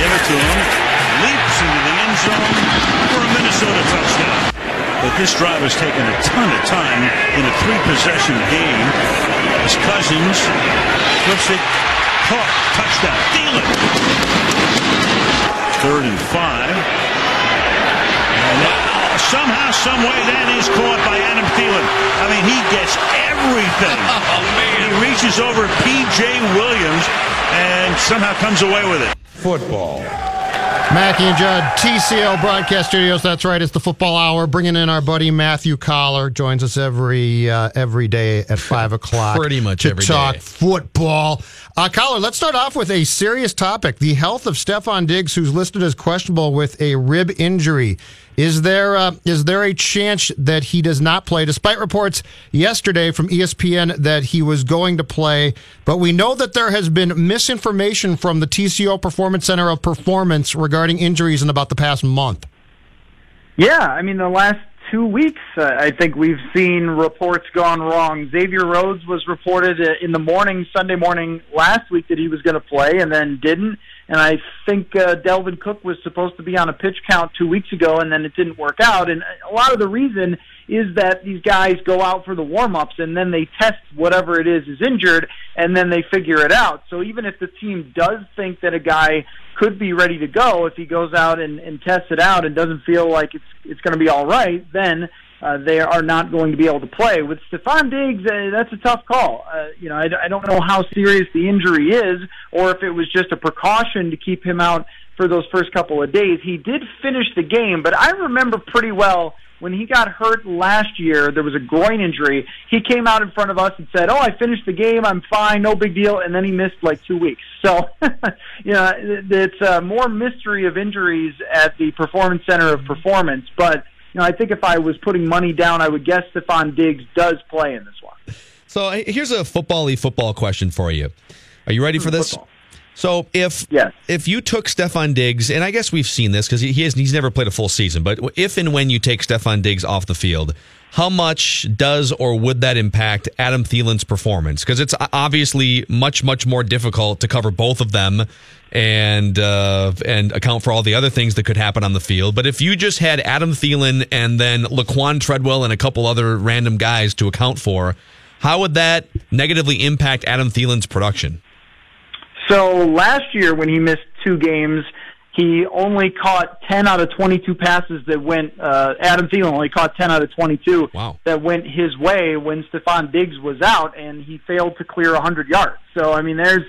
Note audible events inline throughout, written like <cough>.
Give it to him. Leaps into the end zone for a Minnesota touchdown. But this drive has taken a ton of time in a three-possession game. As Cousins flips it, caught, touchdown, Thielen. Third and five. And wow, somehow, some way, that is caught by Adam Thielen. I mean, he gets everything. <laughs> Oh, man. He reaches over P.J. Williams and somehow comes away with it. Football. Mackey and Judd, TCL Broadcast Studios. That's right. It's the football hour. Bringing in our buddy Matthew Coller. Joins us every uh, every day at five o'clock. Pretty much to every talk day. football. Uh, Coller, let's start off with a serious topic: the health of Stefon Diggs, who's listed as questionable with a rib injury. Is there uh, is there a chance that he does not play, despite reports yesterday from ESPN that he was going to play? But we know that there has been misinformation from the TCO Performance Center of Performance regarding injuries in about the past month. Yeah, I mean, the last two weeks, uh, I think we've seen reports gone wrong. Xavier Rhodes was reported uh, in the morning, Sunday morning last week, that he was going to play and then didn't. And I think uh, Dalvin Cook was supposed to be on a pitch count two weeks ago, and then it didn't work out. And a lot of the reason is that these guys go out for the warm ups and then they test whatever it is is injured, and then they figure it out. So even if the team does think that a guy could be ready to go, if he goes out and, and tests it out and doesn't feel like it's it's going to be all right, then uh, they are not going to be able to play. With Stefon Diggs, uh, that's a tough call. Uh, you know, I, I don't know how serious the injury is, or if it was just a precaution to keep him out for those first couple of days. He did finish the game, but I remember pretty well when he got hurt last year. There was a groin injury. He came out in front of us and said, "Oh, I finished the game. I'm fine. No big deal." And then he missed like two weeks. <laughs> So, <laughs> you know, it's uh, more mystery of injuries at the Performance Center of Performance, but you know, I think if I was putting money down, I would guess Stefon Diggs does play in this one. So here's a football-y football question for you. Are you ready for this? Football. So if Yes. if you took Stefon Diggs, and I guess we've seen this because he, he has, he's never played a full season, but if and when you take Stefon Diggs off the field, how much does or would that impact Adam Thielen's performance? Because it's obviously much much more difficult to cover both of them and uh, and account for all the other things that could happen on the field. But if you just had Adam Thielen and then Laquan Treadwell and a couple other random guys to account for, how would that negatively impact Adam Thielen's production? So last year, when he missed two games, he only caught 10 out of 22 passes that went. Uh, Adam Thielen only caught 10 out of 22 Wow. that went his way when Stefon Diggs was out, and he failed to clear 100 yards. So I mean, there's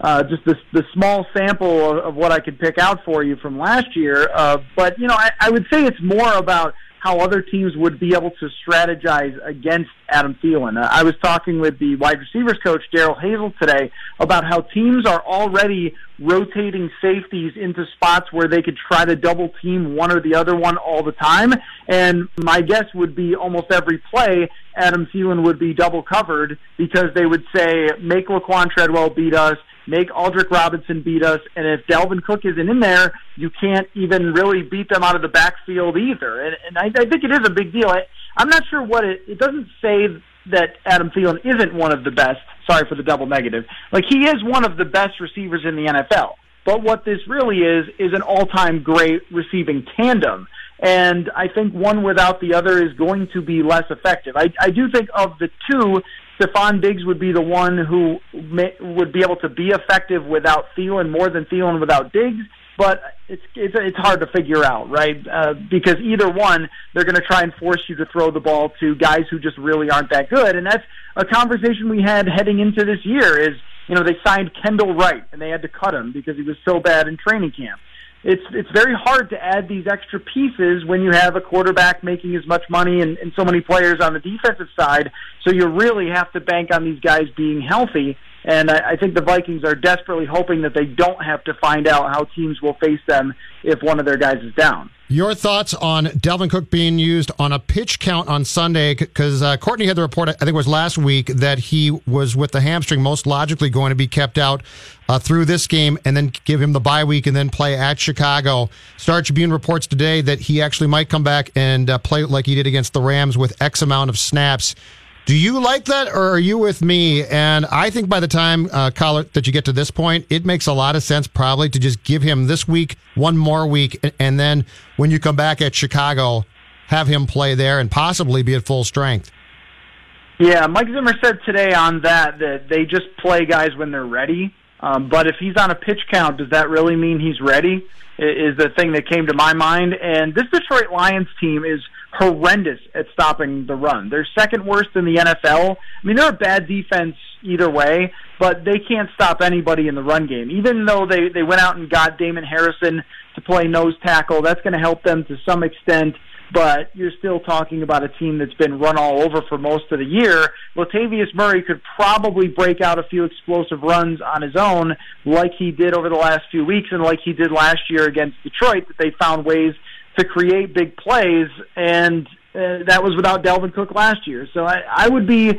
uh, just the, the small sample of, of what I could pick out for you from last year. Uh, but you know, I, I would say it's more about how other teams would be able to strategize against Adam Thielen. Uh, I was talking with the wide receivers coach Darrell Hazell today about how teams are already rotating safeties into spots where they could try to double team one or the other one all the time. And my guess would be almost every play Adam Thielen would be double covered because they would say make Laquan Treadwell beat us, make Aldrick Robinson beat us, and if Dalvin Cook isn't in there, you can't even really beat them out of the backfield either. And, and I, I think it is a big deal. I, I'm not sure what it. It doesn't say that Adam Thielen isn't one of the best. Sorry for the double negative. Like he is one of the best receivers in the NFL. But what this really is is an all-time great receiving tandem. And I think one without the other is going to be less effective. I, I do think of the two, Stefon Diggs would be the one who may, would be able to be effective without Thielen more than Thielen without Diggs but it's it's it's hard to figure out, right? Uh, because either one, they're going to try and force you to throw the ball to guys who just really aren't that good, and that's a conversation we had heading into this year. Is you know they signed Kendall Wright and they had to cut him because he was so bad in training camp. It's it's very hard to add these extra pieces when you have a quarterback making as much money and, and so many players on the defensive side. So you really have to bank on these guys being healthy. And I, I think the Vikings are desperately hoping that they don't have to find out how teams will face them if one of their guys is down. Your thoughts on Dalvin Cook being used on a pitch count on Sunday? Because uh, Courtney had the report, I think it was last week, that he was with the hamstring, most logically going to be kept out uh, through this game and then give him the bye week and then play at Chicago. Star Tribune reports today that he actually might come back and uh, play like he did against the Rams with X amount of snaps. Do you like that, or are you with me? And I think by the time, uh, Coller, that you get to this point, it makes a lot of sense probably to just give him this week, one more week, and then when you come back at Chicago, have him play there and possibly be at full strength. Yeah, Mike Zimmer said today on that that they just play guys when they're ready. Um, but if he's on a pitch count, does that really mean he's ready? Is the thing that came to my mind. And this Detroit Lions team is horrendous at stopping the run. They're second worst in the NFL. I mean, they're a bad defense either way, but they can't stop anybody in the run game. Even though they they went out and got Damon Harrison to play nose tackle, that's going to help them to some extent. But you're still talking about a team that's been run all over for most of the year. Latavius Murray could probably break out a few explosive runs on his own, like he did over the last few weeks, and like he did last year against Detroit. That they found ways to create big plays, and uh, that was without Dalvin Cook last year. So I, I would be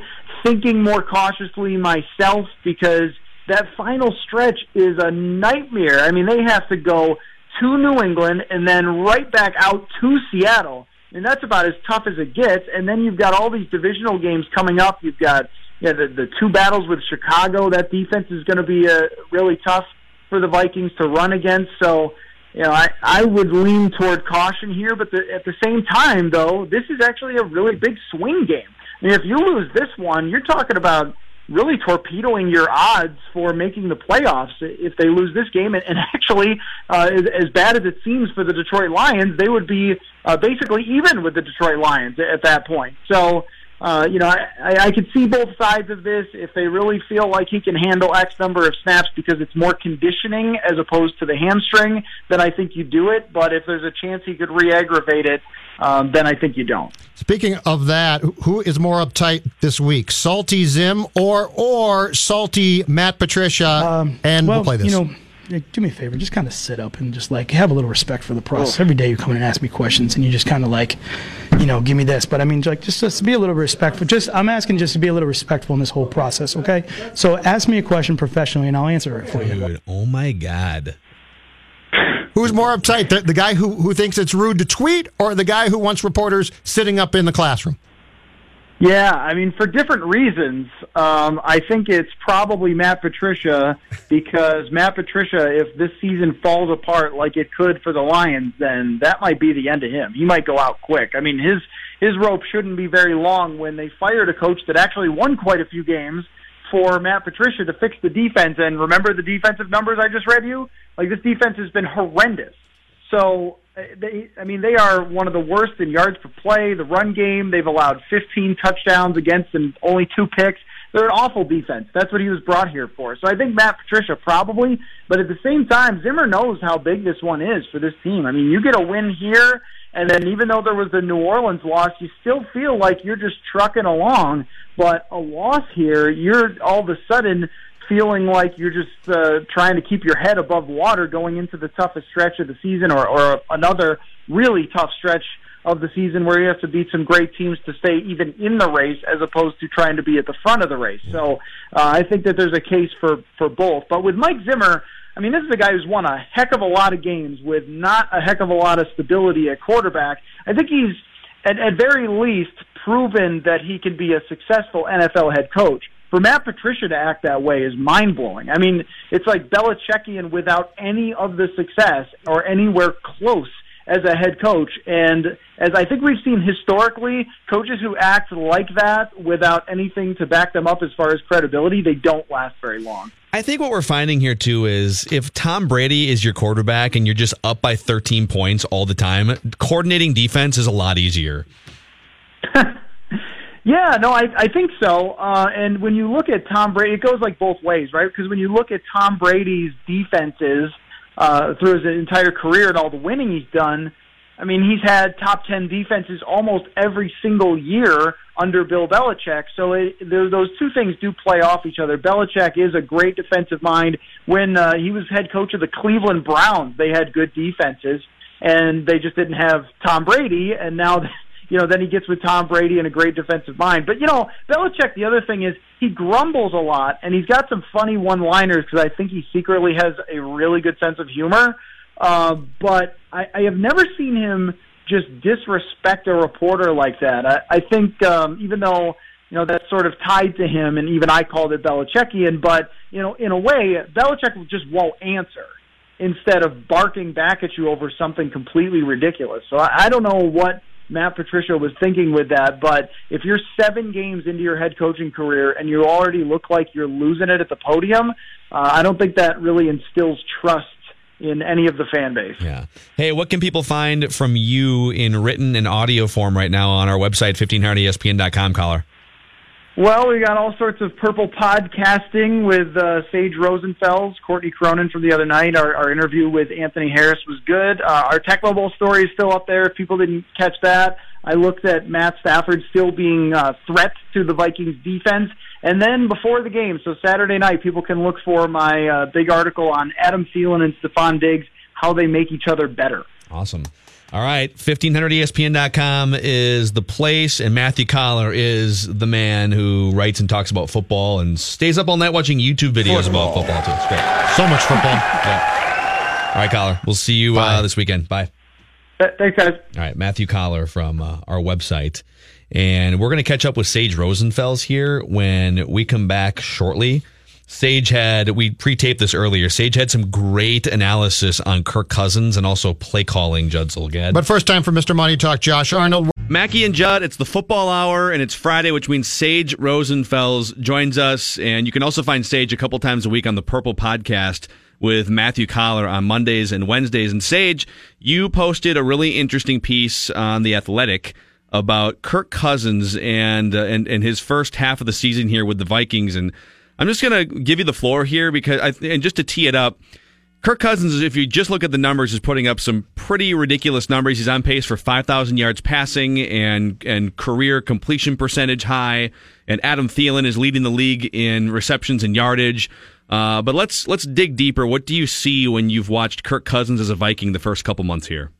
thinking more cautiously myself because that final stretch is a nightmare. I mean, they have to go to New England and then right back out to Seattle. And that's about as tough as it gets. And then you've got all these divisional games coming up. You've got yeah, the, the two battles with Chicago. That defense is going to be uh, really tough for the Vikings to run against. So you know, I, I would lean toward caution here, but the, at the same time, though, this is actually a really big swing game. I mean, if you lose this one, you're talking about really torpedoing your odds for making the playoffs if they lose this game. And, and actually, uh, as, as bad as it seems for the Detroit Lions, they would be uh, basically even with the Detroit Lions at that point. So, uh, you know, I, I, I could see both sides of this. If they really feel like he can handle X number of snaps because it's more conditioning as opposed to the hamstring, then I think you do it. But if there's a chance he could re-aggravate it, um, then I think you don't. Speaking of that, who is more uptight this week, Salty Zim or or Salty Matt Patricia? Um, and well, we'll play this. You know, do me a favor, just kind of sit up and just like have a little respect for the process. Oh. Every day you come in and ask me questions, and you just kind of like, you know, give me this. But I mean, like just just be a little respectful. Just I'm asking just to be a little respectful in this whole process. Okay, so ask me a question professionally, and I'll answer it for you. oh my god. Who's more uptight, the, the guy who, who thinks it's rude to tweet, or the guy who wants reporters sitting up in the classroom? Yeah, I mean, for different reasons. Um, I think it's probably Matt Patricia because Matt Patricia, if this season falls apart like it could for the Lions, then that might be the end of him. He might go out quick. I mean, his his rope shouldn't be very long when they fired a coach that actually won quite a few games for Matt Patricia to fix the defense. And remember the defensive numbers I just read you? Like this defense has been horrendous. So Uh, they, I mean, they are one of the worst in yards per play. The run game, they've allowed 15 touchdowns against and only two picks. They're an awful defense. That's what he was brought here for. So I think Matt Patricia probably, but at the same time, Zimmer knows how big this one is for this team. I mean, you get a win here, and then even though there was the New Orleans loss, you still feel like you're just trucking along. But a loss here, you're all of a sudden feeling like you're just uh, trying to keep your head above water going into the toughest stretch of the season or, or another really tough stretch of the season where you have to beat some great teams to stay even in the race as opposed to trying to be at the front of the race. So uh, I think that there's a case for, for both. But with Mike Zimmer, I mean, this is a guy who's won a heck of a lot of games with not a heck of a lot of stability at quarterback. I think he's, at, at very least, proven that he can be a successful NFL head coach for Matt Patricia to act that way is mind blowing. I mean, it's like Belichickian without any of the success or anywhere close as a head coach. And as I think we've seen historically, coaches who act like that without anything to back them up as far as credibility, they don't last very long. I think what we're finding here too is if Tom Brady is your quarterback and you're just up by 13 points all the time, coordinating defense is a lot easier. <laughs> yeah, no, I, I think so. Uh, and when you look at Tom Brady, it goes like both ways, right? Because when you look at Tom Brady's defenses uh, through his entire career and all the winning he's done, I mean, he's had top 10 defenses almost every single year under Bill Belichick. So it, those two things do play off each other. Belichick is a great defensive mind. When uh, he was head coach of the Cleveland Browns, they had good defenses, and they just didn't have Tom Brady. And now, <laughs> you know, then he gets with Tom Brady and a great defensive mind. But, you know, Belichick, the other thing is he grumbles a lot, and he's got some funny one-liners because I think he secretly has a really good sense of humor. Uh, but I, I have never seen him just disrespect a reporter like that. I, I think um, even though you know that's sort of tied to him, and even I called it Belichickian, but you know in a way Belichick just won't answer instead of barking back at you over something completely ridiculous. So I, I don't know what Matt Patricia was thinking with that, but if you're seven games into your head coaching career and you already look like you're losing it at the podium, uh, I don't think that really instills trust in any of the fan base. Yeah. Hey, what can people find from you in written and audio form right now on our website, 1500ESPN.com, Coller? Well, we got all sorts of purple podcasting with uh, Sage Rosenfels, Courtney Cronin from the other night. Our, our interview with Anthony Harris was good. Uh, our Tecmo Bowl story is still up there if people didn't catch that. I looked at Matt Stafford still being a uh, threat to the Vikings defense. And then before the game, so Saturday night, people can look for my uh, big article on Adam Thielen and Stefon Diggs, how they make each other better. Awesome. All right, 1500ESPN.com is the place, and Matthew Coller is the man who writes and talks about football and stays up all night watching YouTube videos football. about football, too. It's great. So much football. Yeah. All right, Coller, we'll see you uh, this weekend. Bye. Thanks, guys. All right, Matthew Coller from uh, our website. And we're going to catch up with Sage Rosenfels here when we come back shortly. Sage had, we pre taped this earlier. Sage had some great analysis on Kirk Cousins and also play calling Judd Zulgad. But first time for Mr. Money Talk, Josh Arnold. Mackey and Judd, it's the football hour and it's Friday, which means Sage Rosenfels joins us. And you can also find Sage a couple times a week on the Purple Podcast with Matthew Coller on Mondays and Wednesdays. And Sage, you posted a really interesting piece on The Athletic about Kirk Cousins and uh, and and his first half of the season here with the Vikings. And I'm just gonna give you the floor here because I and just to tee it up. Kirk Cousins, if you just look at the numbers, is putting up some pretty ridiculous numbers. He's on pace for 5,000 yards passing and and career completion percentage high. And Adam Thielen is leading the league in receptions and yardage. Uh, but let's let's dig deeper. What do you see when you've watched Kirk Cousins as a Viking the first couple months here?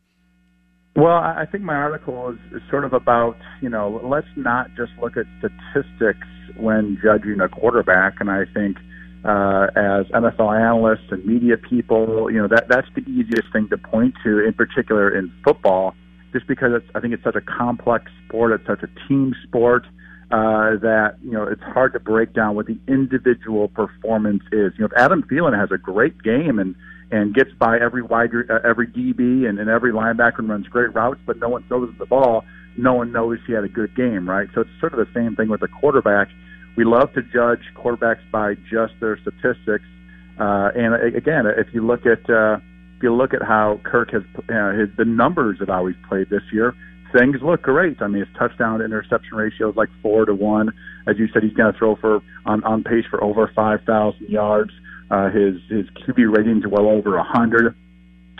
Well, I think my article is, is sort of about, you know, let's not just look at statistics when judging a quarterback. And I think uh, as NFL analysts and media people, you know, that that's the easiest thing to point to, in particular in football, just because it's, I think it's such a complex sport. It's such a team sport uh, that you know it's hard to break down what the individual performance is. You know, if Adam Thielen has a great game and and gets by every wide, uh, every DB and, and every linebacker and runs great routes, but no one throws the ball. No one knows he had a good game, right? So it's sort of the same thing with a quarterback. We love to judge quarterbacks by just their statistics, uh, and again, if you look at uh, if you look at how Kirk has uh, his the numbers how he's played this year, things look great. I mean, his touchdown to interception ratio is like four to one. As you said, he's going to throw for on on pace for over five thousand yards. Uh, his his QB ratings well over a hundred.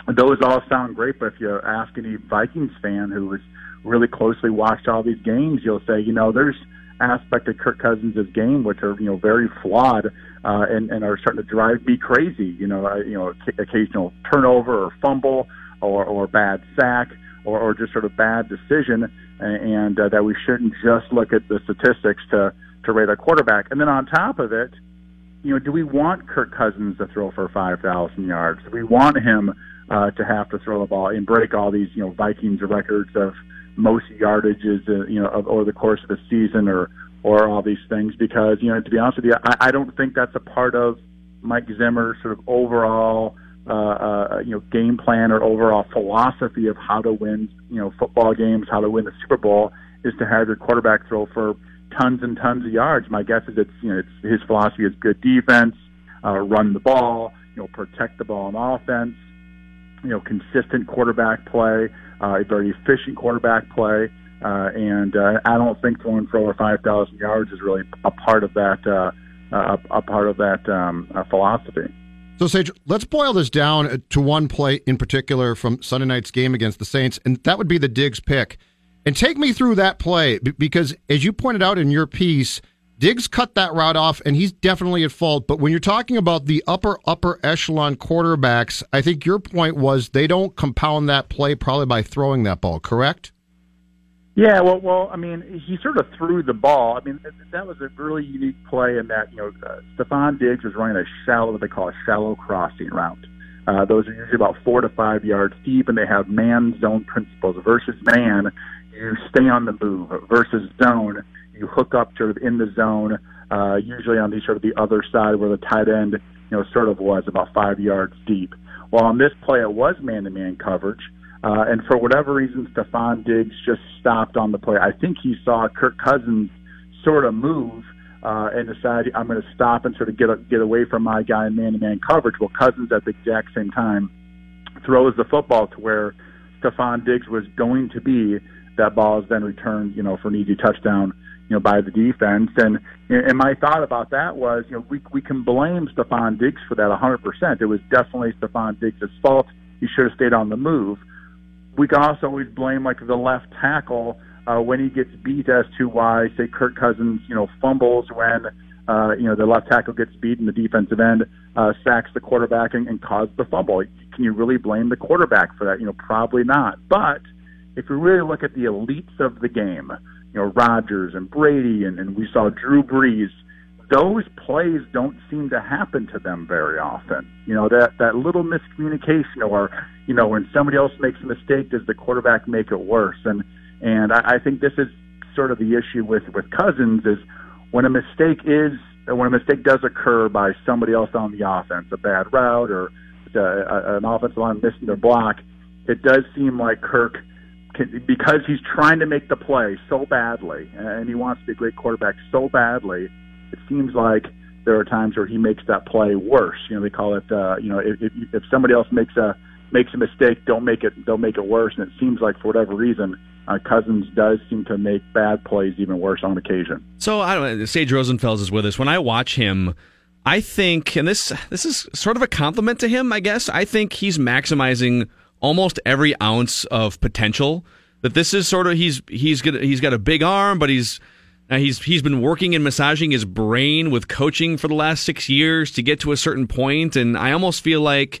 Those all sound great, but if you ask any Vikings fan who has really closely watched all these games, you'll say, you know, there's aspect of Kirk Cousins' game which are you know very flawed uh, and and are starting to drive me crazy. You know, uh, you know, occasional turnover or fumble or or bad sack or, or just sort of bad decision, and uh, that we shouldn't just look at the statistics to to rate a quarterback. And then on top of it, you know, do we want Kirk Cousins to throw for 5,000 yards? Do we want him uh, to have to throw the ball and break all these, you know, Vikings records of most yardages, uh, you know, of, over the course of the season or, or all these things? Because, you know, to be honest with you, I, I don't think that's a part of Mike Zimmer's sort of overall uh, uh, you know game plan or overall philosophy of how to win you know football games, how to win the Super Bowl is to have your quarterback throw for tons and tons of yards. My guess is it's you know it's his philosophy is good defense, uh, run the ball, you know protect the ball on offense, you know consistent quarterback play, uh, a very efficient quarterback play. Uh, and uh, I don't think throwing for over 5,000 yards is really a part of that uh, a, a part of that um, uh, philosophy. So, Sage, let's boil this down to one play in particular from Sunday night's game against the Saints, and that would be the Diggs pick. And take me through that play because, as you pointed out in your piece, Diggs cut that route off, and he's definitely at fault. But when you're talking about the upper, upper echelon quarterbacks, I think your point was they don't compound that play probably by throwing that ball, correct? Yeah, well, well, I mean, he sort of threw the ball. I mean, that was a really unique play in that you know uh, Stefon Diggs was running a shallow, what they call a shallow crossing route. Uh, those are usually about four to five yards deep, and they have man zone principles. Versus man, you stay on the move. Versus zone, you hook up sort of in the zone, uh, usually on the sort of the other side where the tight end, you know, sort of was about five yards deep. Well, on this play, it was man-to-man coverage. Uh, and for whatever reason, Stefon Diggs just stopped on the play. I think he saw Kirk Cousins sort of move uh, and decided I'm going to stop and sort of get a, get away from my guy in man-to-man coverage. Well, Cousins at the exact same time throws the football to where Stefon Diggs was going to be. That ball is then returned, you know, for an easy touchdown, you know, by the defense. And and my thought about that was, you know, we we can blame Stefon Diggs for that 100%. It was definitely Stefon Diggs' fault. He should have stayed on the move we can also always blame like the left tackle uh, when he gets beat as to why, say, Kirk Cousins, you know, fumbles when uh, you know the left tackle gets beat and the defensive end uh, sacks the quarterback and, and causes the fumble. Can you really blame the quarterback for that? You know, probably not. But if you really look at the elites of the game, you know, Rodgers and Brady, and, and we saw Drew Brees those plays don't seem to happen to them very often. You know, that, that little miscommunication or, you know, when somebody else makes a mistake, does the quarterback make it worse? And, and I, I think this is sort of the issue with, with Cousins is when a mistake is, when a mistake does occur by somebody else on the offense, a bad route or uh, a, an offensive line missing their block, it does seem like Kirk, can, because he's trying to make the play so badly and he wants to be a great quarterback so badly, it seems like there are times where he makes that play worse. You know, they call it, uh, you know, if, if somebody else makes a makes a mistake, don't make it don't make it worse. And it seems like for whatever reason, uh, Cousins does seem to make bad plays even worse on occasion. So I don't know. Sage Rosenfels is with us. When I watch him, I think, and this this is sort of a compliment to him, I guess. I think he's maximizing almost every ounce of potential. That this is sort of he's he's got he's got a big arm, but he's uh, he's he's been working and massaging his brain with coaching for the last six years to get to a certain point, and I almost feel like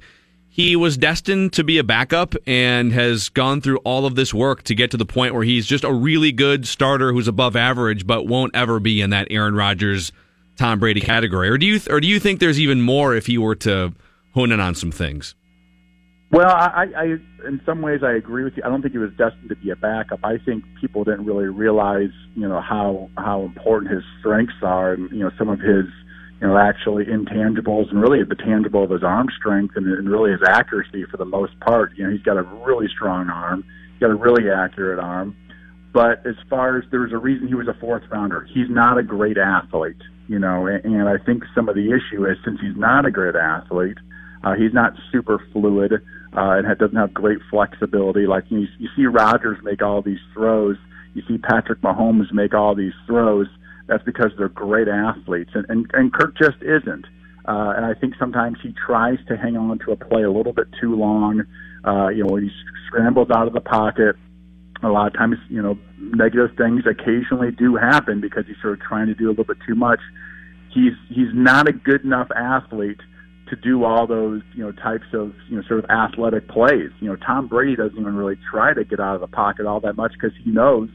he was destined to be a backup and has gone through all of this work to get to the point where he's just a really good starter who's above average, but won't ever be in that Aaron Rodgers, Tom Brady category. Or do you or do you think there's even more if he were to hone in on some things? Well, I, I, in some ways, I agree with you. I don't think he was destined to be a backup. I think people didn't really realize, you know, how how important his strengths are, and you know, some of his, you know, actually intangibles, and really the tangible of his arm strength, and, and really his accuracy for the most part. You know, he's got a really strong arm. He's got a really accurate arm. But as far as there's a reason he was a fourth rounder, he's not a great athlete. You know, and, and I think some of the issue is since he's not a great athlete, uh, he's not super fluid uh, and doesn't have great flexibility. Like you, you see Rodgers make all these throws, you see Patrick Mahomes make all these throws. That's because they're great athletes, and and, and Kirk just isn't. Uh, and I think sometimes he tries to hang on to a play a little bit too long. Uh, you know, he scrambles out of the pocket. A lot of times, you know, negative things occasionally do happen because he's sort of trying to do a little bit too much. He's he's not a good enough athlete to do all those you know types of you know sort of athletic plays. You know, Tom Brady doesn't even really try to get out of the pocket all that much because he knows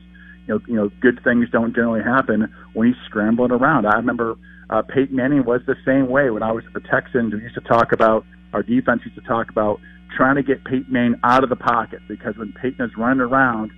you know you know good things don't generally happen when he's scrambling around. I remember uh, Peyton Manning was the same way when I was at the Texans. We used to talk about our defense used to talk about trying to get Peyton Manning out of the pocket because when Peyton is running around,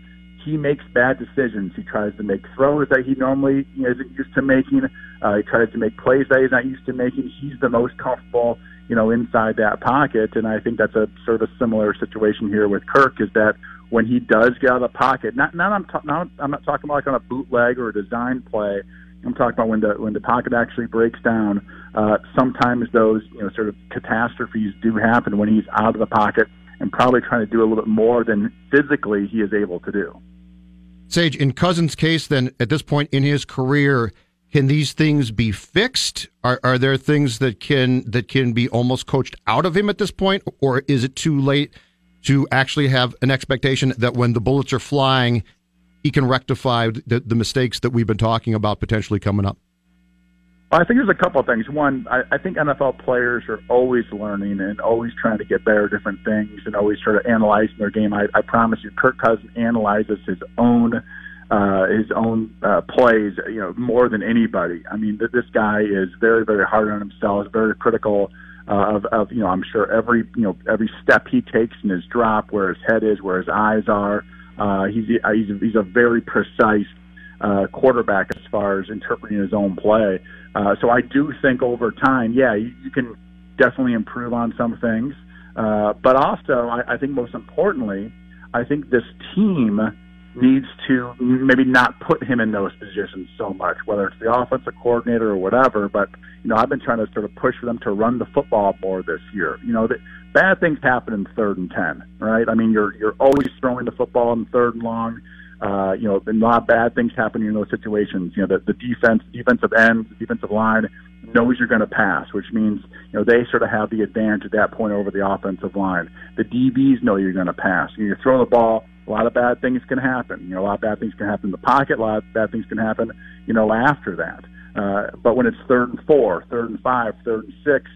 he makes bad decisions. He tries to make throws that he normally isn't used to making. Uh, he tries to make plays that he's not used to making. He's the most comfortable you know, inside that pocket. And I think that's a sort of a similar situation here with Kirk is that when he does get out of the pocket, not not I'm ta- not I'm not talking about like on a bootleg or a design play. I'm talking about when the when the pocket actually breaks down. Uh, sometimes those you know sort of catastrophes do happen when he's out of the pocket and probably trying to do a little bit more than physically he is able to do. Sage, in Cousins' case, then at this point in his career, can these things be fixed? Are, are there things that can that can be almost coached out of him at this point, or is it too late to actually have an expectation that when the bullets are flying, he can rectify the, the mistakes that we've been talking about potentially coming up? I think there's a couple of things. One, I, I think NFL players are always learning and always trying to get better at different things and always sort of analyzing their game. I, I promise you, Kirk Cousins analyzes his own uh, his own uh, plays, you know, more than anybody. I mean, th- this guy is very, very hard on himself, very critical uh, of, of, you know, I'm sure every, you know, every step he takes in his drop, where his head is, where his eyes are. Uh, he's he's he's a very precise uh, quarterback as far as interpreting his own play. Uh, so I do think over time, yeah, you, you can definitely improve on some things. Uh, but also, I, I think most importantly, I think this team needs to maybe not put him in those positions so much, whether it's the offensive coordinator or whatever. But you know, I've been trying to sort of push for them to run the football more this year. You know, the, bad things happen in third and ten, right? I mean, you're you're always throwing the football in third and long. Uh, you know, lot bad things happen in those situations. You know, the, the defense, defensive end, defensive line knows you're going to pass, which means you know they sort of have the advantage at that point over the offensive line. The DBs know you're going to pass. You throw the ball, a lot of bad things can happen. You know, a lot of bad things can happen in the pocket. A lot of bad things can happen, you know, after that. Uh, but when it's third and four, third and five, third and six,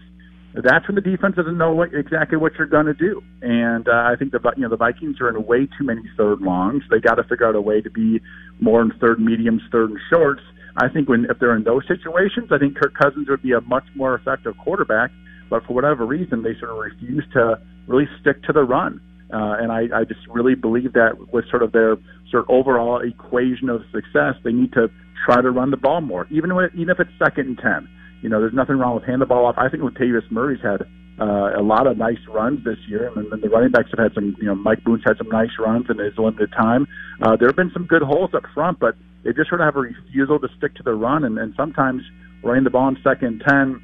that's when the defense doesn't know what, exactly what you're going to do. And uh, I think the you know the Vikings are in way too many third longs. They got to figure out a way to be more in third mediums, third and shorts. I think when if they're in those situations, I think Kirk Cousins would be a much more effective quarterback. But for whatever reason, they sort of refuse to really stick to the run. Uh, and I, I just really believe that with sort of their sort of overall equation of success, they need to try to run the ball more, even when, even if it's second and ten. You know, there's nothing wrong with hand the ball off. I think Latavius Murray's had uh, a lot of nice runs this year, and, and the running backs have had some. You know, Mike Boone's had some nice runs in his limited time. Uh, there have been some good holes up front, but they just sort of have a refusal to stick to the run, and, and sometimes running the ball in second ten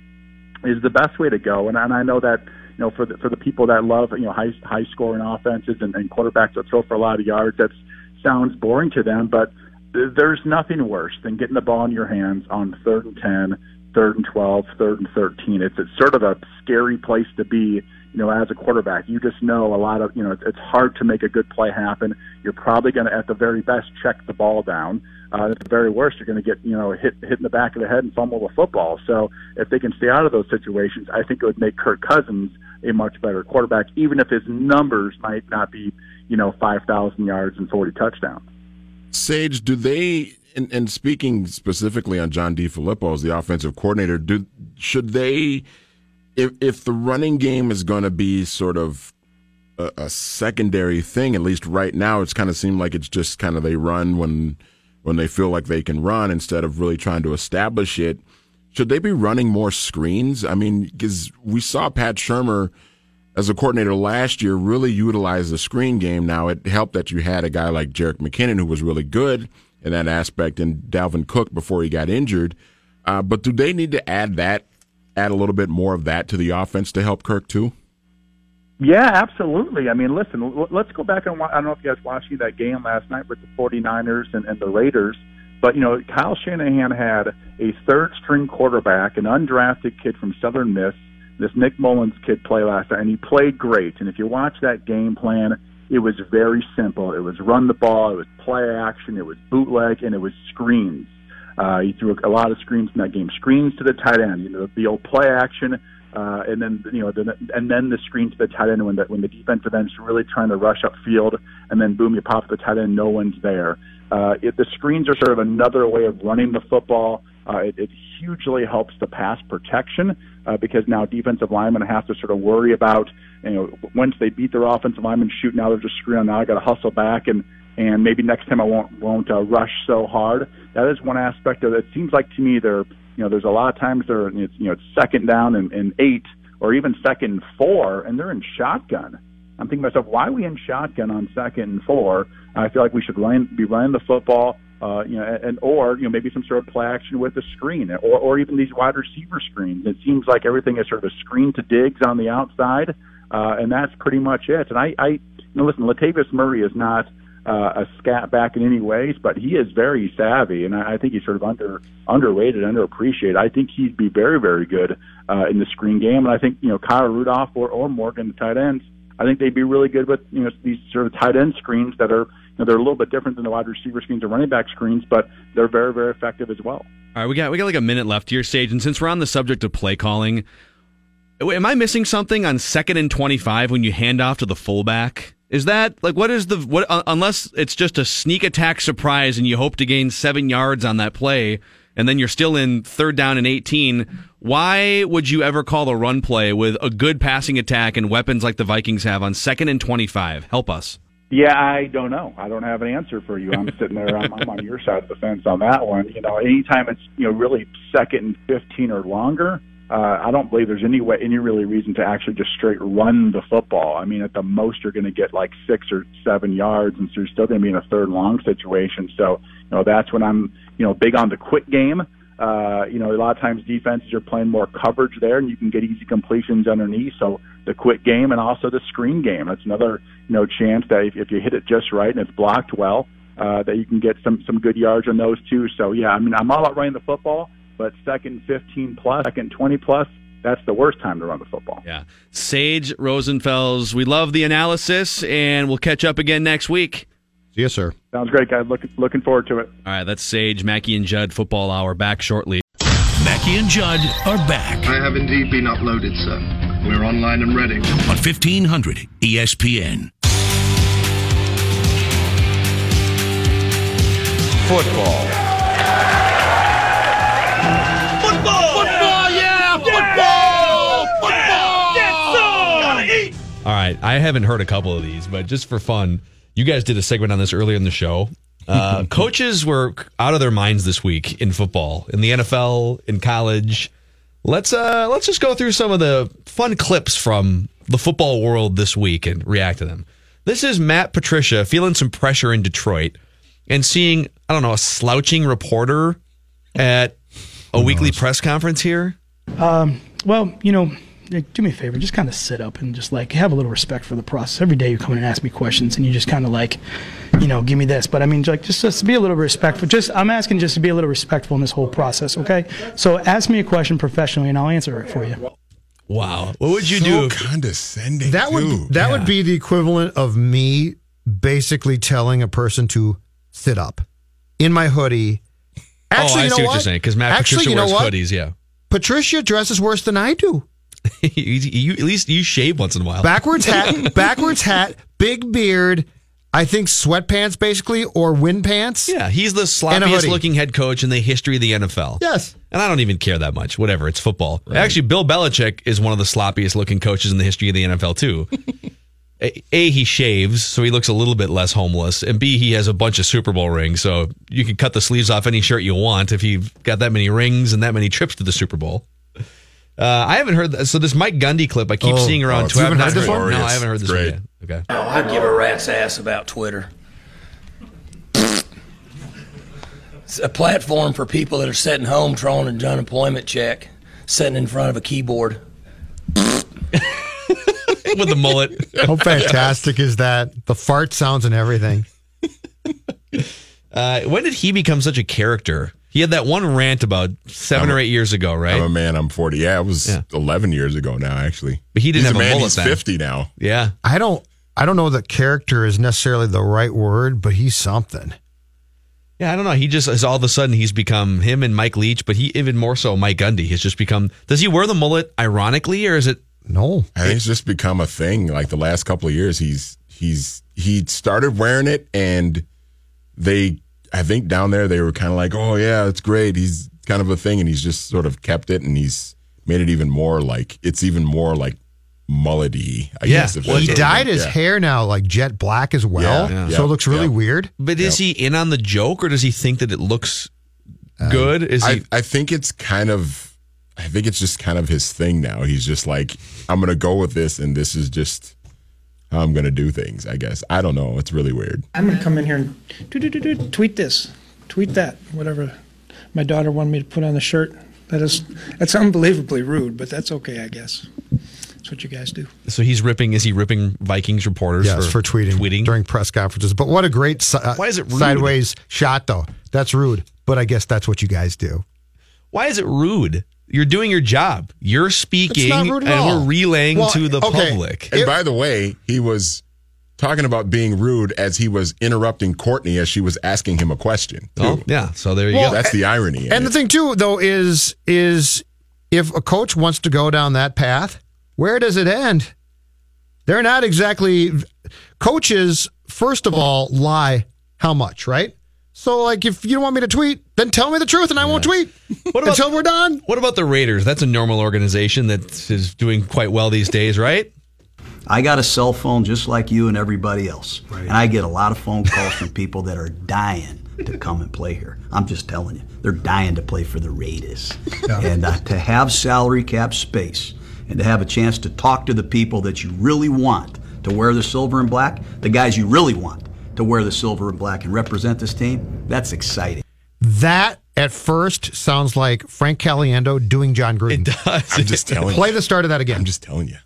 is the best way to go. And, and I know that you know for the for the people that love you know high high scoring offenses and, and quarterbacks that throw for a lot of yards, that sounds boring to them, but there's nothing worse than getting the ball in your hands on third and ten third and 12, third and 13. It's, it's sort of a scary place to be, you know, as a quarterback. You just know a lot of, you know, it's, it's hard to make a good play happen. You're probably going to, at the very best, check the ball down. Uh, at the very worst, you're going to get, you know, hit, hit in the back of the head and fumble the football. So if they can stay out of those situations, I think it would make Kirk Cousins a much better quarterback, even if his numbers might not be, you know, 5,000 yards and 40 touchdowns. Sage, do they and, and speaking specifically on John DeFilippo as the offensive coordinator, do should they, if if the running game is going to be sort of a, a, secondary thing, at least right now, it's kind of seemed like it's just kind of they run when when they feel like they can run instead of really trying to establish it. Should they be running more screens? I mean, because we saw Pat Shurmur as a coordinator last year really utilize the screen game. Now it helped that you had a guy like Jerick McKinnon who was really good in that aspect, and Dalvin Cook before he got injured. Uh, but do they need to add that, add a little bit more of that to the offense to help Kirk too? Yeah, absolutely. I mean, listen, let's go back and I don't know if you guys watched that game last night with the 49ers and, and the Raiders, but you know, Kyle Shanahan had a third string quarterback, an undrafted kid from Southern Miss, this Nick Mullens kid play last night, and he played great. And if you watch that game plan, it was very simple. It was run the ball, it was play action, it was bootleg, and it was screens. Uh, he threw a lot of screens in that game. Screens to the tight end, you know, the old play action, uh, and then you know, the, and then the screen to the tight end when the when the defensive end's really trying to rush up field, and then boom, you pop the tight end, no one's there. Uh, it, the screens are sort of another way of running the football. Uh, it, it hugely helps the pass protection uh, because now defensive linemen have to sort of worry about you know, once they beat their offensive lineman shoot, now they're just screwing. Now I got to hustle back and and maybe next time I won't won't uh, rush so hard. That is one aspect of it. It seems like to me there, you know, there's a lot of times there, it's, you know, it's second down and, and eight or even second four, and they're in shotgun. I'm thinking to myself, why are we in shotgun on second and four? I feel like we should run, be running the football, uh, you know, and or you know maybe some sort of play action with a screen, or or even these wide receiver screens. It seems like everything is sort of a screen to Diggs on the outside, uh, and that's pretty much it. And I, I, you know, listen, Latavius Murray is not uh, a scat back in any ways, but he is very savvy, and I, I think he's sort of under underrated, underappreciated. I think he'd be very, very good uh, in the screen game, and I think you know Kyle Rudolph or, or Morgan, the tight ends. I think they'd be really good with you know these sort of tight end screens that are you know, they're a little bit different than the wide receiver screens or running back screens, but they're very very effective as well. All right, we got we got like a minute left here, Sage, and since we're on the subject of play calling, am I missing something on second and twenty five when you hand off to the fullback? Is that like what is the what unless it's just a sneak attack surprise and you hope to gain seven yards on that play? And then you're still in third down and 18, why would you ever call a run play with a good passing attack and weapons like the Vikings have on second and 25? Help us. Yeah, I don't know. I don't have an answer for you. I'm sitting there. I'm, I'm on your side of the fence on that one. You know, anytime it's you know really second and 15 or longer, uh, I don't believe there's any way, any really reason to actually just straight run the football. I mean, at the most, you're going to get like six or seven yards, and so you're still going to be in a third long situation. So, you know, that's when I'm, you know, big on the quick game. Uh, you know, a lot of times defenses are playing more coverage there, and you can get easy completions underneath. So the quick game and also the screen game. That's another, you know, chance that if, if you hit it just right and it's blocked well, uh, that you can get some some good yards on those too. So yeah, I mean, I'm all about running the football but second 15 plus, second 20 plus, that's the worst time to run the football. Yeah. Sage Rosenfels, we love the analysis, and we'll catch up again next week. See you, sir. Sounds great, guys. Looking looking forward to it. All right, that's Sage, Mackey, and Judd Football Hour back shortly. Mackey and Judd are back. I have indeed been uploaded, sir. We're online and ready. On 1500 ESPN. Football. Football! Football, yeah! Football! Football! All right, I haven't heard a couple of these, but just for fun, you guys did a segment on this earlier in the show. Uh, <laughs> coaches were out of their minds this week in football, in the NFL, in college. Let's uh, let's just go through some of the fun clips from the football world this week and react to them. This is Matt Patricia feeling some pressure in Detroit and seeing I don't know a slouching reporter at a weekly press conference here. Um, well, you know, do me a favor, just kind of sit up and just like have a little respect for the process. Every day you come in and ask me questions, and you just kind of like, you know, give me this. But I mean, like, just just be a little respectful. Just I'm asking just to be a little respectful in this whole process, okay? So ask me a question professionally, and I'll answer it for you. Wow, what would you so do? Condescending. That would too. that Yeah. would be the equivalent of me basically telling a person to sit up in my hoodie. Oh, Actually, oh, I you know see what, what you're saying because Matt Actually, Patricia you know wears what? hoodies. Yeah, Patricia dresses worse than I do. <laughs> you, you- at least you shave once in a while. Backwards hat, <laughs> backwards hat, big beard. I think sweatpants basically or wind pants. Yeah, he's the sloppiest looking head coach in the history of the NFL. Yes. And I don't even care that much. Whatever, it's football. Actually, Bill Belichick is one of the sloppiest looking coaches in the history of the NFL, too. <laughs> a, a, he shaves, so he looks a little bit less homeless. And B, he has a bunch of Super Bowl rings, so you can cut the sleeves off any shirt you want if you've got that many rings and that many trips to the Super Bowl. Uh, I haven't heard that. So this Mike Gundy clip, I keep Oh, seeing oh, around you Twitter. I've heard this one? No, I haven't heard this Great. one yet. Okay. Oh, I give a rat's ass about Twitter. It's a platform for people that are sitting home drawing an unemployment check, sitting in front of a keyboard. <laughs> With the mullet. How fantastic is that? The fart sounds and everything. <laughs> Uh, when did he become such a character? He had that one rant about 7 I'm or eight years ago, right? I'm a man. I'm 40. Yeah, it was Yeah. 11 years ago now, actually. But he didn't He's have a man. mullet He's then. 50 now. yeah. I don't I don't know that character is necessarily the right word, but he's something. Yeah, I don't know. He just is all of a sudden he's become him and Mike Leach, but he even more so Mike Gundy has just become. Does he wear the mullet ironically, or is it? No. I think it's just become a thing. Like the last couple of years, he's he's he started wearing it, and they, I think down there they were kind of like, oh yeah, it's great. He's kind of a thing, and he's just sort of kept it, and he's made it even more like it's even more like mullety. I Yeah. guess if Well, He dyed his yeah. hair now like jet black as well. Yeah, yeah. So it looks really Yeah. weird. But is he in on the joke, or does he think that it looks uh, good? Is he? I, I think it's kind of. I think it's just kind of his thing now. He's just like, I'm gonna go with this, and this is just how I'm gonna do things. I guess I don't know. It's really weird. I'm gonna come in here and do, do, do, do, tweet this, tweet that, whatever my daughter wanted me to put on the shirt. That is that's unbelievably rude, but that's okay, I guess. That's what you guys do. So he's ripping. Is he ripping Vikings reporters? Yes, for, tweeting, Tweeting. during press conferences. But what a great si- uh, Why is it rude? sideways shot, though. That's rude. But I guess that's what you guys do. Why is it rude? You're doing your job. You're speaking, and we're relaying Well, to the okay. public. And by the way, he was talking about being rude as he was interrupting Courtney as she was asking him a question. Oh, too. Oh, yeah. So there you Well, go. That's the irony. in And the thing too, though, is is if a coach wants to go down that path, where does it end? They're not exactly coaches. First of all, lie how much, right? So, like, if you don't want me to tweet, then tell me the truth, and I won't tweet <laughs> What about- until we're done. What about the Raiders? That's a normal organization that is doing quite well these days, right? I got a cell phone just like you and everybody else. And I get a lot of phone calls from people that are dying to come and play here. I'm just telling you, they're dying to play for the Raiders. And uh, to have salary cap space and to have a chance to talk to the people that you really want to wear the silver and black, the guys you really want to wear the silver and black and represent this team, that's exciting. That at first sounds like Frank Caliendo doing Jon Gruden. It does. I'm just telling <laughs> Play you. the start of that again. I'm just telling you.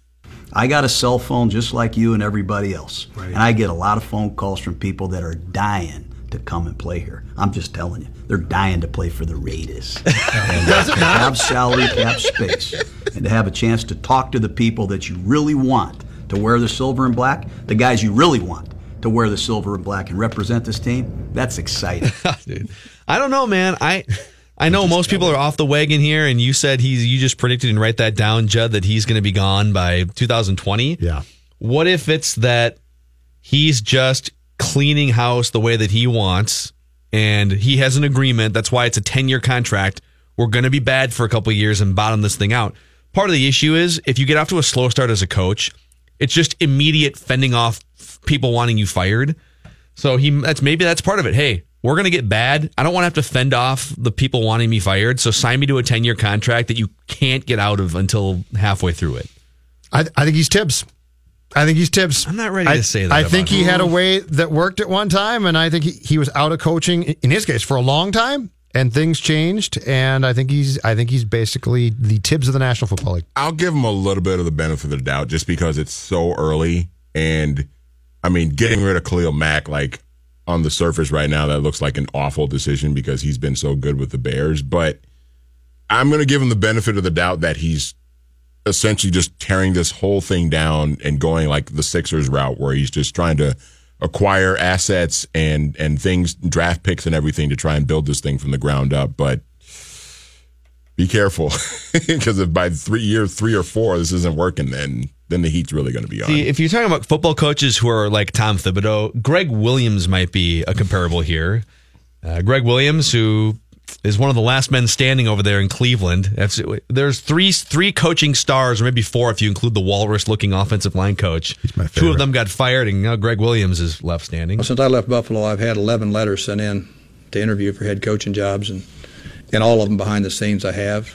I got a cell phone just like you and everybody else. And I get a lot of phone calls from people that are dying to come and play here. I'm just telling you, they're dying to play for the Raiders. <laughs> and uh, to have salary cap space and to have a chance to talk to the people that you really want to wear the silver and black, the guys you really want to wear the silver and black and represent this team, that's exciting. <laughs> Dude, I don't know, man. I I know most people are off the wagon here, and you said he's you just predicted and write that down, Judd, that he's going to be gone by 2020. Yeah. What if it's that he's just cleaning house the way that he wants, and he has an agreement? That's why it's a 10 year contract. We're going to be bad for a couple of years and bottom this thing out. Part of the issue is if you get off to a slow start as a coach, it's just immediate fending off people wanting you fired. So he that's maybe that's part of it. Hey, we're gonna get bad. I don't want to have to fend off the people wanting me fired. So sign me to a ten year contract that you can't get out of until halfway through it. I, I think he's Thibs. I think he's Thibs. I'm not ready I, to say that I think he him. had a way that worked at one time, and I think he, he was out of coaching in his case for a long time, and things changed. And I think he's I think he's basically the Thibs of the National Football League. I'll give him a little bit of the benefit of the doubt just because it's so early. And I mean, getting rid of Khalil Mack, like on the surface right now, that looks like an awful decision because he's been so good with the Bears. But I'm going to give him the benefit of the doubt that he's essentially just tearing this whole thing down and going like the Sixers route where he's just trying to acquire assets and and things draft picks and everything to try and build this thing from the ground up but be careful <laughs> because if by three year three or four this isn't working then then the heat's really going to be on See, if you're talking about football coaches who are like Tom Thibodeau, Gregg Williams might be a comparable here. Uh, Gregg Williams, who is one of the last men standing over there in Cleveland. That's, there's three three coaching stars, or maybe four if you include the walrus-looking offensive line coach. Two of them got fired, and now Gregg Williams is left standing. Since I left Buffalo, I've had 11 letters sent in to interview for head coaching jobs, and and all of them behind the scenes I have,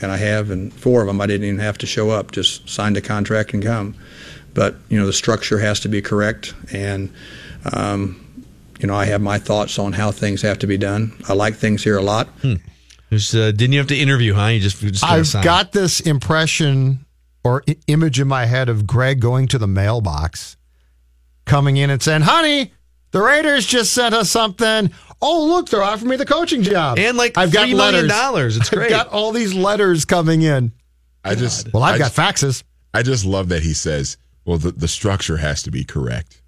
and I have, and four of them I didn't even have to show up, just signed a contract and come. But you know the structure has to be correct, and um, you know I have my thoughts on how things have to be done. I like things here a lot. Hmm. Just, uh, didn't you have to interview, huh? You just, you just got I've assigned. got this impression or I- image in my head of Gregg going to the mailbox, coming in and saying, "Honey, the Raiders just sent us something. Oh, look, they're offering me the coaching job, and like I've got 3 million letters. dollars. It's great. <laughs> I've got all these letters coming in. i just Well, I've I got just- faxes. i just love that he says well the, the structure has to be correct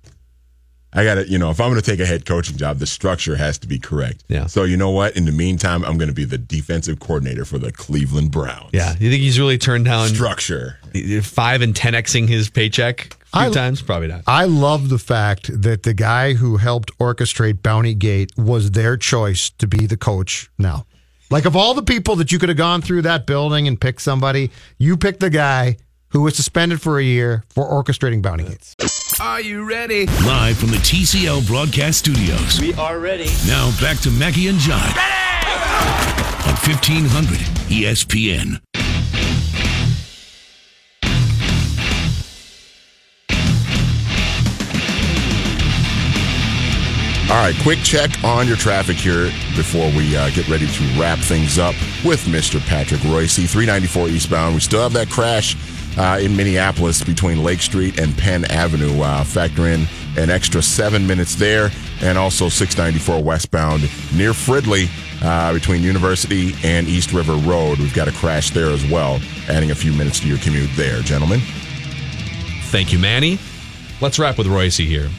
i gotta you know if i'm going to take a head coaching job the structure has to be correct Yeah. so you know what in the meantime i'm going to be the defensive coordinator for the cleveland browns Yeah, you think he's really turned down structure five and ten xing his paycheck a few I- times? Probably not. I love the fact that the guy who helped orchestrate Bounty Gate was their choice to be the coach now. Like, of all the people that you could have gone through that building and picked somebody, you picked the guy who was suspended for a year for orchestrating bounty hits. Are you ready? Live from the TCL broadcast studios. We are ready. Now back to Mackey and John. Ready! On 1500 ESPN. All right, quick check on your traffic here before we uh, get ready to wrap things up with Mr. Patrick Reusse, 394 eastbound. We still have that crash uh, in Minneapolis between Lake Street and Penn Avenue. Uh, factor in an extra seven minutes there, and also 694 westbound near Fridley uh, between University and East River Road. We've got a crash there as well, adding a few minutes to your commute there, gentlemen. Thank you, Manny. Let's wrap with Reusse here.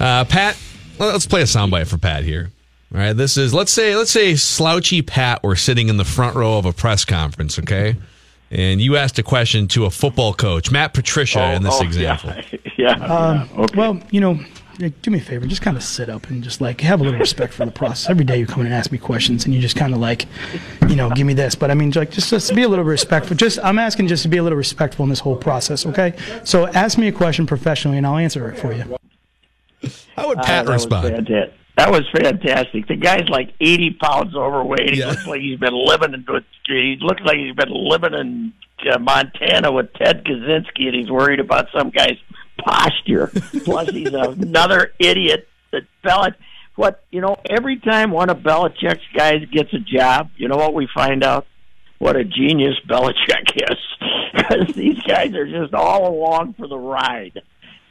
Uh, Pat, let's play a soundbite for Pat here. All right, this is let's say let's say slouchy Pat were sitting in the front row of a press conference, okay? And you asked a question to a football coach, Matt Patricia, Oh, in this oh, example. Yeah. <laughs> Um, Well, you know, do me a favor, just kind of sit up and just like have a little respect for the process. Every day you come in and ask me questions, and you just kind of like, you know, give me this. But I mean, like, just just be a little respectful. Just I'm asking just to be a little respectful in this whole process, okay? So ask me a question professionally, and I'll answer it for you. How would Ah, Pat that was respond? That was fantastic. The guy's like 80 pounds overweight. He Yeah. looks like he's been living in. He looks like he's been living in uh, Montana with Ted Kaczynski, and he's worried about some guy's posture. Plus, he's another idiot that Belich. What you know? Every time one of Belichick's guys gets a job, you know what we find out? What a genius Belichick is, <laughs> because these guys are just all along for the ride.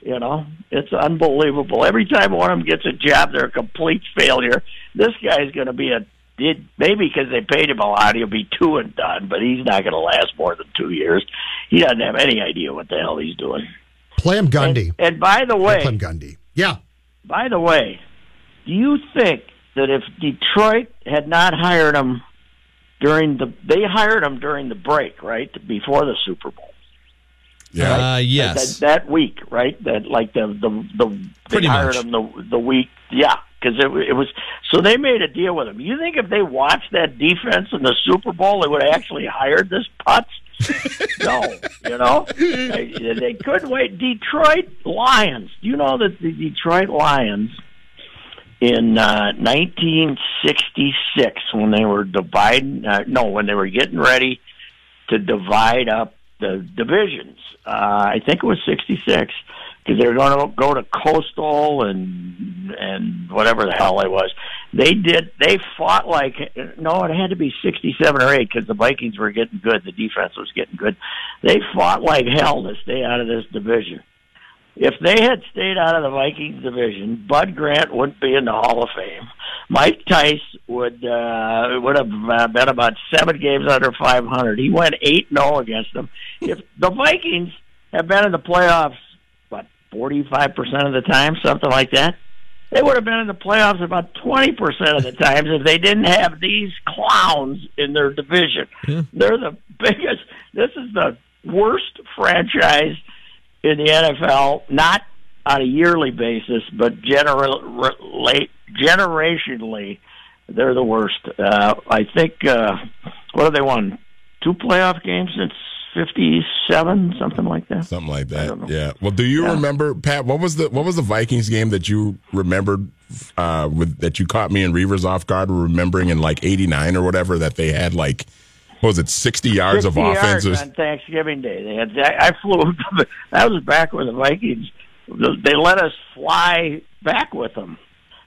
You know, it's unbelievable. Every time one of them gets a job, they're a complete failure. This guy's going to be a did maybe because they paid him a lot, he'll be two and done. But he's not going to last more than two years. He doesn't have any idea what the hell he's doing. Play him Gundy. And by the way, Play him Gundy. Yeah. by the way, do you think that if Detroit had not hired him during the they hired him during the break, right before the Super Bowl? Uh, yes. that, that week, right? That like the the the they Pretty hired much. him the the week, yeah, because it it was so they made a deal with him. You think if they watched that defense in the Super Bowl, they would have actually hired this putz? <laughs> no, you know they, they couldn't wait. Detroit Lions. Do you know that the Detroit Lions in uh, 1966 when they were dividing? Uh, no, when they were getting ready to divide up the divisions. Uh, I think it was 66 because they were going to go to Coastal and and whatever the hell it was. They did. They fought like no, it had to be 67 or 8 because the Vikings were getting good. The defense was getting good. They fought like hell to stay out of this division. If they had stayed out of the Vikings division, Bud Grant wouldn't be in the Hall of Fame. Mike Tice would uh, would have uh, been about seven games under 500. He went eight zero against them. If the Vikings have been in the playoffs, what 45 percent of the time, something like that, they would have been in the playoffs about 20 percent of the times if they didn't have these clowns in their division. They're the <laughs> biggest. This is the worst franchise in the NFL, not on a yearly basis, but general, re- generationally, they're the worst. Uh, I think uh, what have they won? Two playoff games since '57, something like that. Something like that. Yeah. Well, do you remember, Pat? What was the what was the Vikings game that you remembered uh, with that you caught me and Reavers off guard remembering in like '89 or whatever that they had like what was it 60 yards of 50 offense? yards on Thanksgiving Day. They had. I flew. <laughs> That was back when the Vikings. They let us fly back with them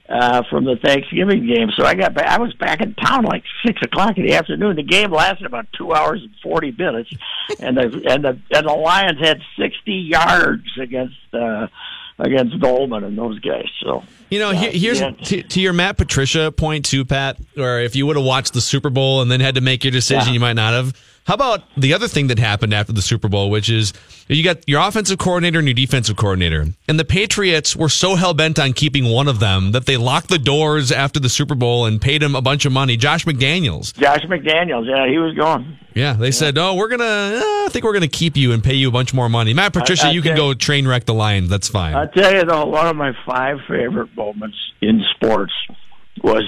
uh, from the Thanksgiving game. So I got back. I was back in town like six o'clock in the afternoon. The game lasted about two hours and forty minutes, and the and the and the Lions had sixty yards against uh, against Doleman and those guys. So You know, here's yeah. to, to your Matt Patricia point too, Pat. Or if you would have watched the Super Bowl and then had to make your decision, Yeah. you might not have. How about the other thing that happened after the Super Bowl, which is you got your offensive coordinator and your defensive coordinator, and the Patriots were so hell bent on keeping one of them that they locked the doors after the Super Bowl and paid him a bunch of money. Josh McDaniels. Josh McDaniels, yeah, he was gone. Yeah, they said, "Oh, we're gonna. Uh, I think we're gonna keep you and pay you a bunch more money." Matt Patricia, I you can go train wreck the Lions. That's fine. I tell you though, one of my five favorite moments in sports was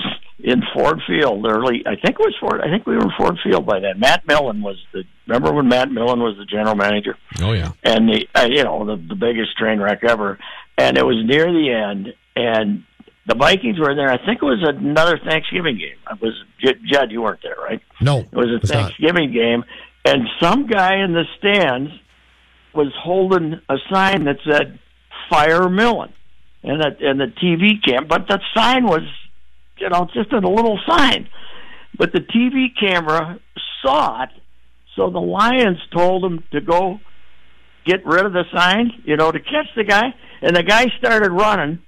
in Ford Field early. I think it was Ford. I think we were in Ford Field by then. Matt Millen was the. Remember when Matt Millen was the general manager? oh yeah. and the uh, you know the the biggest train wreck ever. And it was near the end, and the Vikings were there. I think it was another Thanksgiving game. It was J- Judd. You weren't there, right? No, It was a it's not. Thanksgiving game, and some guy in the stands was holding a sign that said "Fire Millen." and the and the TV cam, but the sign was, you know, just a little sign. But the TV camera saw it, so the Lions told him to go get rid of the sign, you know, to catch the guy, and the guy started running.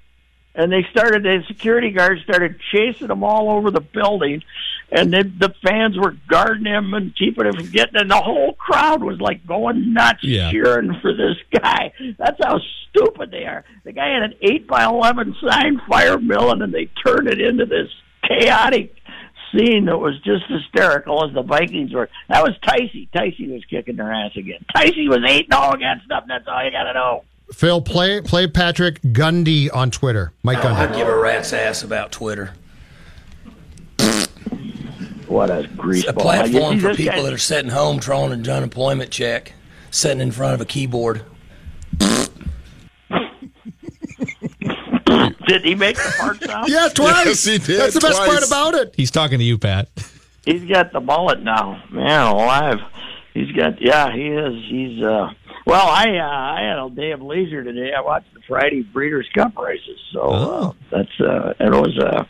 And they started the security guards started chasing him all over the building and then the fans were guarding him and keeping him from getting and the whole crowd was like going nuts Yeah. cheering for this guy that's how stupid they are the guy had an 8 by 11 sign fire Millen and they turned it into this chaotic scene that was just hysterical as the Vikings were. That was Ticey. Ticey was kicking their ass again. Ticey was 8 0 against them. That's all you got to know. Phil, play play Patrick Gundy on Twitter. Mike Gundy. I give a rat's ass about Twitter. What a grease It's a ball. platform for people guy- that are sitting home drawing an unemployment check, sitting in front of a keyboard. <laughs> Did he make the fart sound? <laughs> Yeah, twice. Yes, he did, That's the best part about it. He's talking to you, Pat. He's got the mullet now. Man alive. He's got yeah, he is. He's uh well, I uh, I had a day of leisure today. I watched the Friday Breeders' Cup races. So uh, that's uh it was uh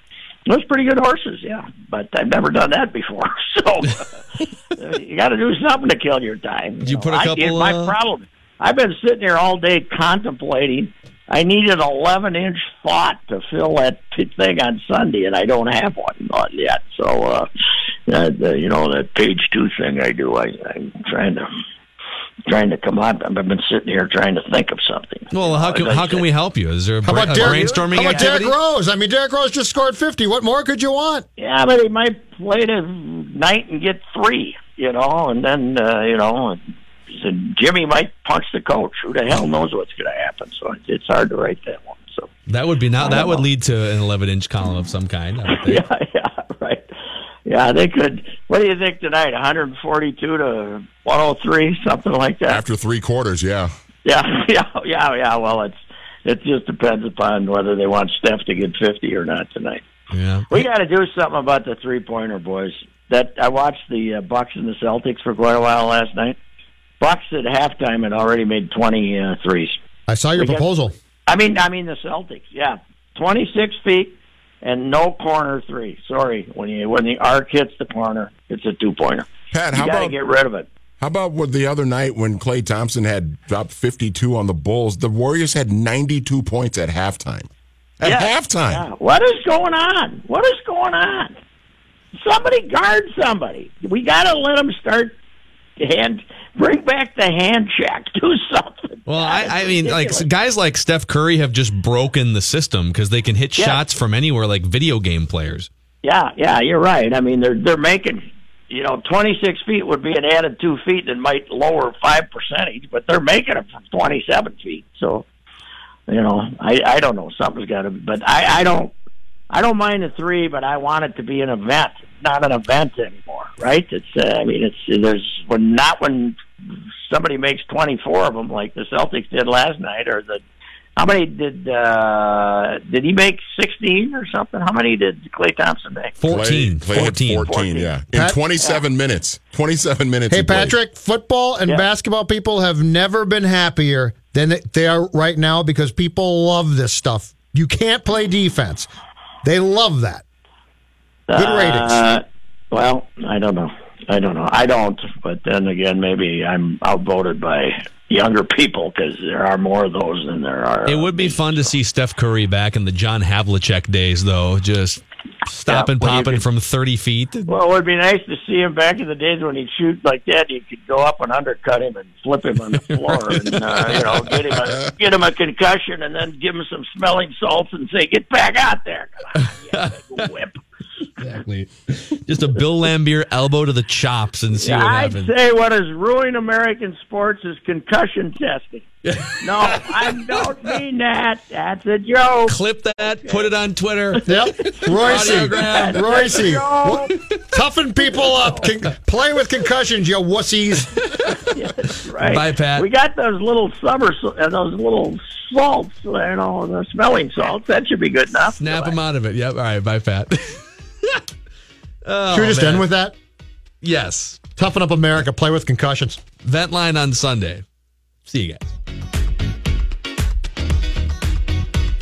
was pretty good horses, yeah. But I've never done that before. <laughs> So uh, you got to do something to kill your time. Did you know. put a I- couple, my uh, problem. I've been sitting here all day contemplating. I needed an 11 inch thought to fill that thing on Sunday, and I don't have one not yet. So, uh, that, uh, you know, that page two thing I do, I, I'm trying to trying to come up. I've been sitting here trying to think of something. Well, how can how can we help you? Is there a, How bra- about a Derrick, brainstorming how about activity? Derrick Rose? I mean, Derrick Rose just scored 50. What more could you want? Yeah, but he might play tonight and get three, you know, and then uh, you know, and so Jimmy might punch the coach. Who the hell knows what's going to happen? So it's- it's hard to write that one. So That would be now. That don't would know. lead to an 11 inch column of some kind. I would <laughs> think. yeah, yeah, right. Yeah, they could. What do you think tonight? 142 to 103, something like that. After three quarters, yeah. Yeah, <laughs> yeah, yeah, yeah. Well, it's it just depends upon whether they want Steph to get 50 or not tonight. Yeah. We got to do something about the three pointer, boys. That I watched the uh, Bucks and the Celtics for quite a while last night. Bucks at halftime had already made 20 uh, threes. I saw your We got- proposal. I mean, I mean the Celtics. Yeah, 26 feet and no corner three. Sorry, when you when the arc hits the corner, it's a two pointer. Pat, you how about get rid of it. how about what the other night when Klay Thompson had dropped 52 on the Bulls? The Warriors had 92 points at halftime. At Yeah, halftime. yeah. What is going on? What is going on? Somebody guard somebody. We got to let them start hand. Bring back the hand check. <laughs> Do something. Well, I, I mean, like guys like Steph Curry have just broken the system because they can hit Yeah. shots from anywhere, like video game players. Yeah, yeah, you're right. I mean, they're they're making. You know, 26 feet would be an added two feet that might lower five percentage, but they're making it from 27 feet. So, you know, I I don't know. Something's got to. But I I don't I don't mind the three, but I want it to be an event, not an event anymore. Right? It's. Uh, I mean, it's there's when not when somebody makes 24 of them like the Celtics did last night, or the how many did uh did he make 16 or something? How many did Klay Thompson make? Klay, Klay had 14, 14. yeah. In Pat- 27 minutes. 27 minutes. Hey, he played. Patrick, football and Yeah. basketball people have never been happier than they are right now because people love this stuff. You can't play defense. They love that. Good ratings. Uh, well, I don't know. I don't know. I don't. But then again, maybe I'm outvoted by younger people because there are more of those than there are. It would be fun to see Steph Curry back in the John Havlicek days, though. Just stopping, Yeah, popping could- from 30 feet. Well, it would be nice to see him back in the days when he'd shoot like that. You could go up and undercut him and flip him on the floor, <laughs> and uh, you know, get him a get him a concussion, and then give him some smelling salts and say, "Get back out there." Yeah, <laughs> whip. Exactly. Just a Bill Laimbeer elbow to the chops and see what happens. I'd happens. say what is ruining American sports is concussion testing. <laughs> no, I don't mean that. That's a joke. Clip that, put it on Twitter. Yep. Reusse, Reusse, toughen people up. Con- play with concussions, you wussies. <laughs> yes, Right. Bye, Pat. We got those little summer, uh, those little salts, you know, the smelling salts. That should be good enough. Snap them out of it. Yep. All right. Bye, Pat. <laughs> <laughs> oh, Should we just man. end with that? Yes. Toughen up America. Play with concussions. Vent line on Sunday. See you guys.